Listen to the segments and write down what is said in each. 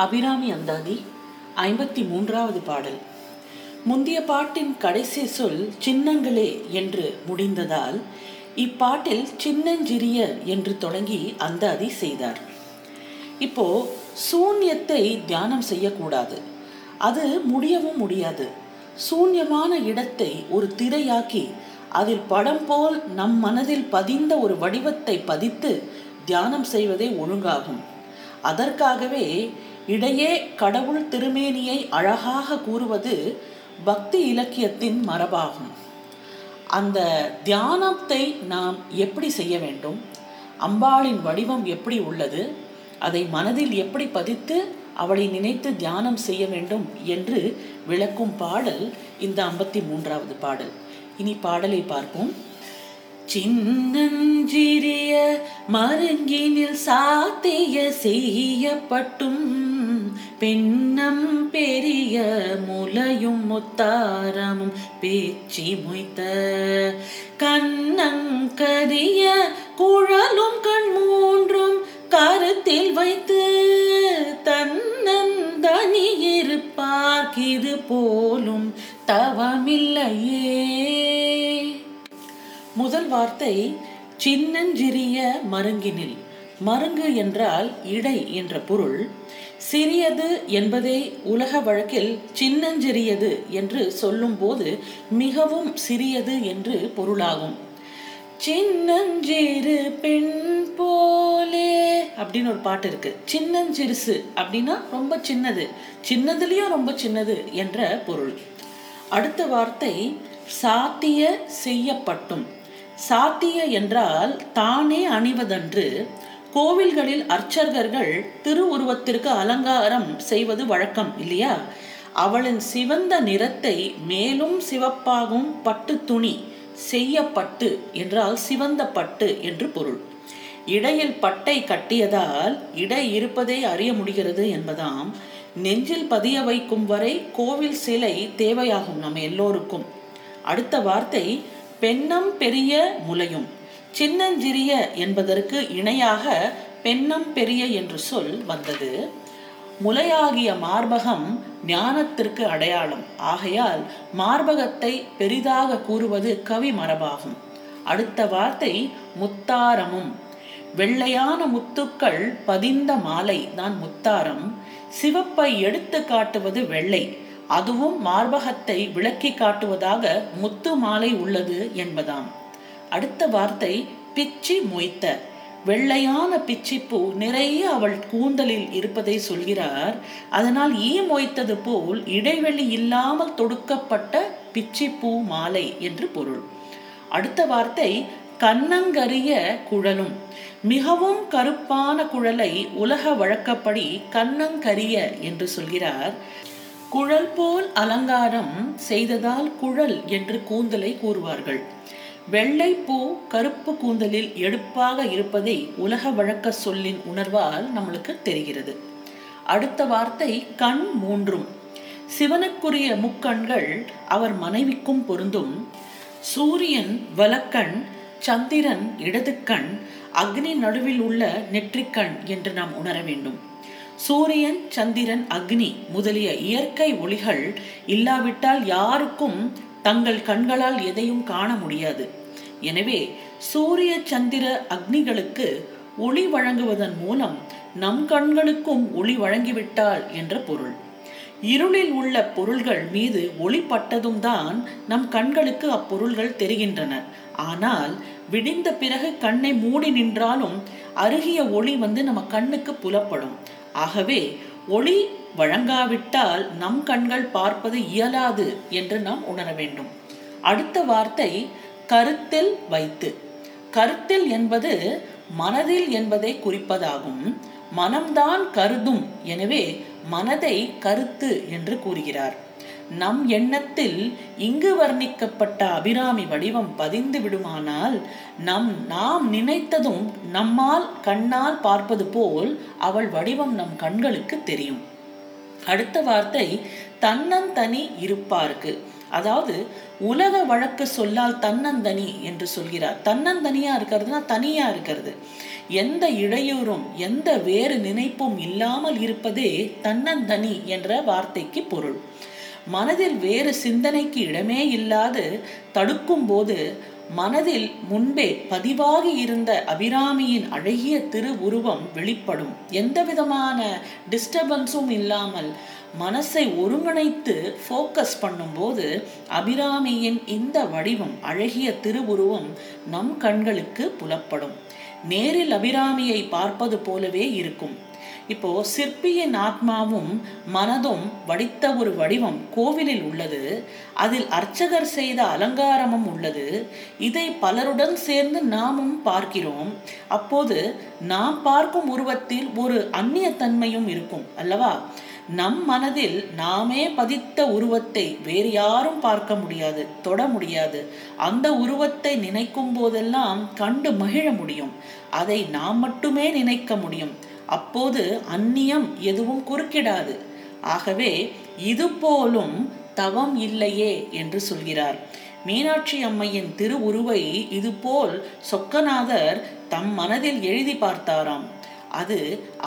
அபிராமி அந்தாதி ஐம்பத்தி மூன்றாவது பாடல். முந்திய பாட்டின் கடைசி சொல் சின்னங்களே என்று முடிந்ததால் இப்பாட்டில் சின்னஞ்சிறிய என்று தொடங்கி அந்தாதி செய்தார். இப்போ சூன்யத்தை தியானம் செய்யக்கூடாது. அது முடியவும் முடியாது. சூன்யமான இடத்தை ஒரு திரையாக்கி அதில் படம் போல் நம் மனதில் பதிந்த ஒரு வடிவத்தை பதித்து தியானம் செய்வதே ஒழுங்காகும். அதற்காகவே இடையே கடவுள் திருமேனியை அழகாக கூறுவது பக்தி இலக்கியத்தின் மரபாகும். அந்த தியானத்தை நாம் எப்படி செய்ய வேண்டும்? அம்பாளின் வடிவம் எப்படி உள்ளது? அதை மனதில் எப்படி பதித்து அவளை நினைத்து தியானம் செய்ய வேண்டும் என்று விளக்கும் பாடல் இந்த ஐம்பத்தி மூன்றாவது பாடல். இனி பாடலை பார்ப்போம். சின்னஞ்சிறிய மருங்கினில் சாத்திய செய்யப்பட்டும். பெண்ணம் பெரிய முலையும் முத்தாரமும் பேச்சி மொய்த்த. கண்ணங்கரிய குழலும் கண் மூன்றும் கருத்தில் வைத்து தன்னந்தனியிருப்பார்க்கிது போலும் தவமில்லையே. முதல் வார்த்தை சின்னஞ்சிறிய மருங்கினில். மருங்கு என்றால் இடை என்ற பொருள். சிறியது என்பதை உலக வழக்கில் சின்னஞ்சிறியது என்று சொல்லும்போது மிகவும் சிறியது என்று பொருளாகும். சின்னஞ்சிறு பெண் போலே அப்படின்னு ஒரு பாட்டு இருக்கு. சின்னஞ்சிறுசு அப்படின்னா ரொம்ப சின்னது. சின்னதுலயும் ரொம்ப சின்னது என்ற பொருள். அடுத்த வார்த்தை சாத்திய செய்யப்பட்டும். சாத்திய என்றால் தானே அணிவதன்று. கோவில்களில் அர்ச்சகர்கள் திருவுருவத்திற்கு அலங்காரம் செய்வது வழக்கம் இல்லையா? அவளின் சிவந்த நிறத்தை மேலும் சிவப்பாகும் பட்டு துணி செய்யப்பட்டு என்றால் சிவந்த பட்டு என்று பொருள். இடையில் பட்டை கட்டியதால் இடை இருப்பதை அறிய முடிகிறது என்பதாம். நெஞ்சில் பதிய வைக்கும் வரை கோவில் சிலை தேவையாகும் நம்ம எல்லோருக்கும். அடுத்த வார்த்தை பெண்ணம் பெரிய முலையும். சின்னஞ்சிறிய என்பதற்கு இணையாக பெண்ணம் பெரிய என்று சொல் வந்தது. முலையாகிய மார்பகம் ஞானத்திற்கு அடையாளம். ஆகையால் மார்பகத்தை பெரிதாக கூறுவது கவி மரபாகும். அடுத்த வார்த்தை முத்தாரமும். வெள்ளையான முத்துக்கள் பதிந்த மாலை தான் முத்தாரம். சிவப்பை எடுத்து காட்டுவது வெள்ளை. அதுவும் மார்பகத்தை விளக்கி காட்டுவதாக முத்து மாலை உள்ளது என்பதாம். அடுத்த வார்த்தை பிச்சி மொய்த்த. வெள்ளையான பிச்சிப்பூ நிறைய அவள் கூந்தலில் இருப்பதை சொல்கிறார். அதனால் ஈ மொய்த்தது போல் இடைவெளி இல்லாமல் தொடுக்கப்பட்ட பிச்சிப்பூ மாலை என்று பொருள். அடுத்த வார்த்தை கண்ணங்கரிய குழலும். மிகவும் கருப்பான குழலை உலக வழக்கப்படி கண்ணங்கரிய என்று சொல்கிறார். குழல் போல் அலங்காரம் செய்ததால் குழல் என்று கூந்தலை கூறுவார்கள். வெள்ளை பூ கருப்பு கூந்தலில் எடுப்பாக இருப்பதை உலக வழக்க சொல்லின் உணர்வால் நம்மளுக்கு தெரிகிறது. அடுத்த வார்த்தை கண் மூன்றும். சிவனுக்குரிய முக்கண்கள் அவர் மனைவிக்கும் பொருந்தும். சூரியன் வலக்கண் சந்திரன் இடது கண் அக்னி நடுவில் உள்ள நெற்றிக்கண் என்று நாம் உணர வேண்டும். சூரியன் சந்திரன் அக்னி முதலிய இயற்கை ஒளிகள் இல்லாவிட்டால் யாருக்கும் தங்கள் கண்களால் எதையும் காண முடியாது. எனவே சூரிய சந்திர அக்னிகளுக்கு ஒளி வழங்குவதன் மூலம் நம் கண்களுக்கும் ஒளி வழங்கிவிட்டாள் என்ற பொருள். இருளில் உள்ள பொருள்கள் மீது ஒளி பட்டதும் தான் நம் கண்களுக்கு அப்பொருள்கள் தெரிகின்றன. ஆனால் விடிந்த பிறகு கண்ணை மூடி நின்றாலும் அருகிய ஒளி வந்து நம்ம கண்ணுக்கு புலப்படும். ஆகவே ஒளி வழங்காவிட்டால் நம் கண்கள் பார்ப்பது இயலாது என்று நாம் உணர வேண்டும். அடுத்த வார்த்தை கருத்தில் வைத்து. கருத்தில் என்பது மனதில் என்பதை குறிப்பதாகும். மனம்தான் கருதும். எனவே மனதை கருத்து என்று கூறுகிறார். நம் எண்ணத்தில் இங்கு வர்ணிக்கப்பட்ட அபிராமி வடிவம் பதிந்து விடுமானால் நம் நாம் நினைத்ததும் நம்மால் கண்ணால் பார்ப்பது போல் அவள் வடிவம் நம் கண்களுக்கு தெரியும். அடுத்த வார்த்தை தன்னந்தனி இருப்பார்க்கு. அதாவது உலக வழக்கு சொல்லால் தன்னந்தனி என்று சொல்கிறார். தன்னந்தனியா இருக்கிறதுனா தனியா இருக்கிறது. எந்த இடையூறும் எந்த வேறு நினைப்பும் இல்லாமல் இருப்பதே தன்னந்தனி என்ற வார்த்தைக்கு பொருள். மனதில் வேறு சிந்தனைக்கு இடமே இல்லாது தடுக்கும் போது மனதில் முன்பே பதிவாகி இருந்த அபிராமியின் அழகிய திரு உருவம் வெளிப்படும். எந்த விதமான டிஸ்டர்பன்ஸும் இல்லாமல் மனசை ஒருங்கிணைத்து ஃபோக்கஸ் பண்ணும்போது அபிராமியின் இந்த வடிவம் அழகிய திருவுருவம் நம் கண்களுக்கு புலப்படும். நேரில் அபிராமியை பார்ப்பது போலவே இருக்கும். இப்போ சிற்பியின் ஆத்மாவும் மனதும் வடித்த ஒரு வடிவம் கோவிலில் உள்ளது. அதில் அர்ச்சகர் செய்த அலங்காரமும் உள்ளது. இதை பலருடன் சேர்ந்து நாமும் பார்க்கிறோம். அப்போது நாம் பார்க்கும் உருவத்தில் ஒரு அந்நியத்தன்மையும் இருக்கும் அல்லவா? நம் மனதில் நாமே பதித்த உருவத்தை வேறு யாரும் பார்க்க முடியாது தொட முடியாது. அந்த உருவத்தை நினைக்கும் போதெல்லாம் கண்டு மகிழ முடியும். அதை நாம் மட்டுமே நினைக்க முடியும். அப்போது அந்நியம் எதுவும் குறுக்கிடாது. ஆகவே இது போலும் தவம் இல்லையே என்று சொல்கிறார். மீனாட்சி அம்மையின் திருவுருவை இதுபோல் சொக்கநாதர் தம் மனதில் எழுதி பார்த்தாராம். அது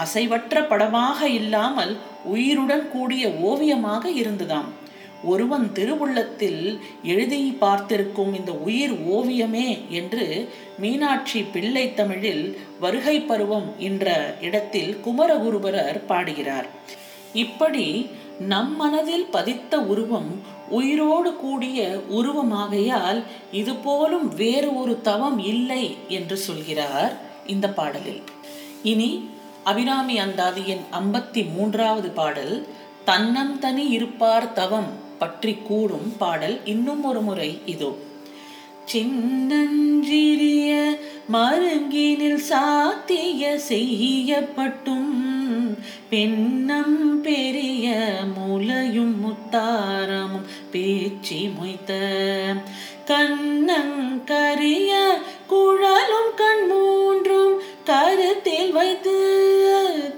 அசைவற்ற படமாக இல்லாமல் உயிருடன் கூடிய ஓவியமாக இருந்ததாம். ஒருவன் திருவுள்ளத்தில் எழுதி பார்த்திருக்கும் இந்த உயிர் ஓவியமே என்று மீனாட்சி பிள்ளை தமிழில் வருகை பருவம் என்ற இடத்தில் குமரகுருபரர் பாடுகிறார். இப்படி நம் மனதில் பதித்த உருவம் உயிரோடு கூடிய உருவமாகையால் இது போலும் வேறு ஒரு தவம் இல்லை என்று சொல்கிறார் இந்த பாடலில். இனி அபிராமி அந்தாதியின் ஐம்பத்தி மூன்றாவது பாடல் தன்னம் தனி இருப்பார் தவம் பற்றி கூடும் பாடல் இன்னும் ஒரு முறை இதோ. சின்னஞ்சிறிய மருங்கினில் சாத்திய செய்யப்பட்டும் பெண்ணம் பெரிய முலையும் முத்தாரமும் பேச்சி மொய்த்த கண்ணங்கரிய குழலும் கண் மூன்றும் கருத்தில் வைத்து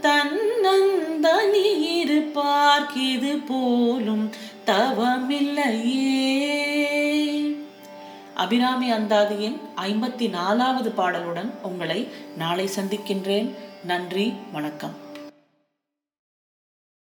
தன்னந்தனி இருப்பார்க்கிது போலும் தவமில்லையே. அபிராமி அந்தாதியின் ஐம்பத்தி நாலாவது பாடலுடன் உங்களை நாளை சந்திக்கின்றேன். நன்றி வணக்கம்.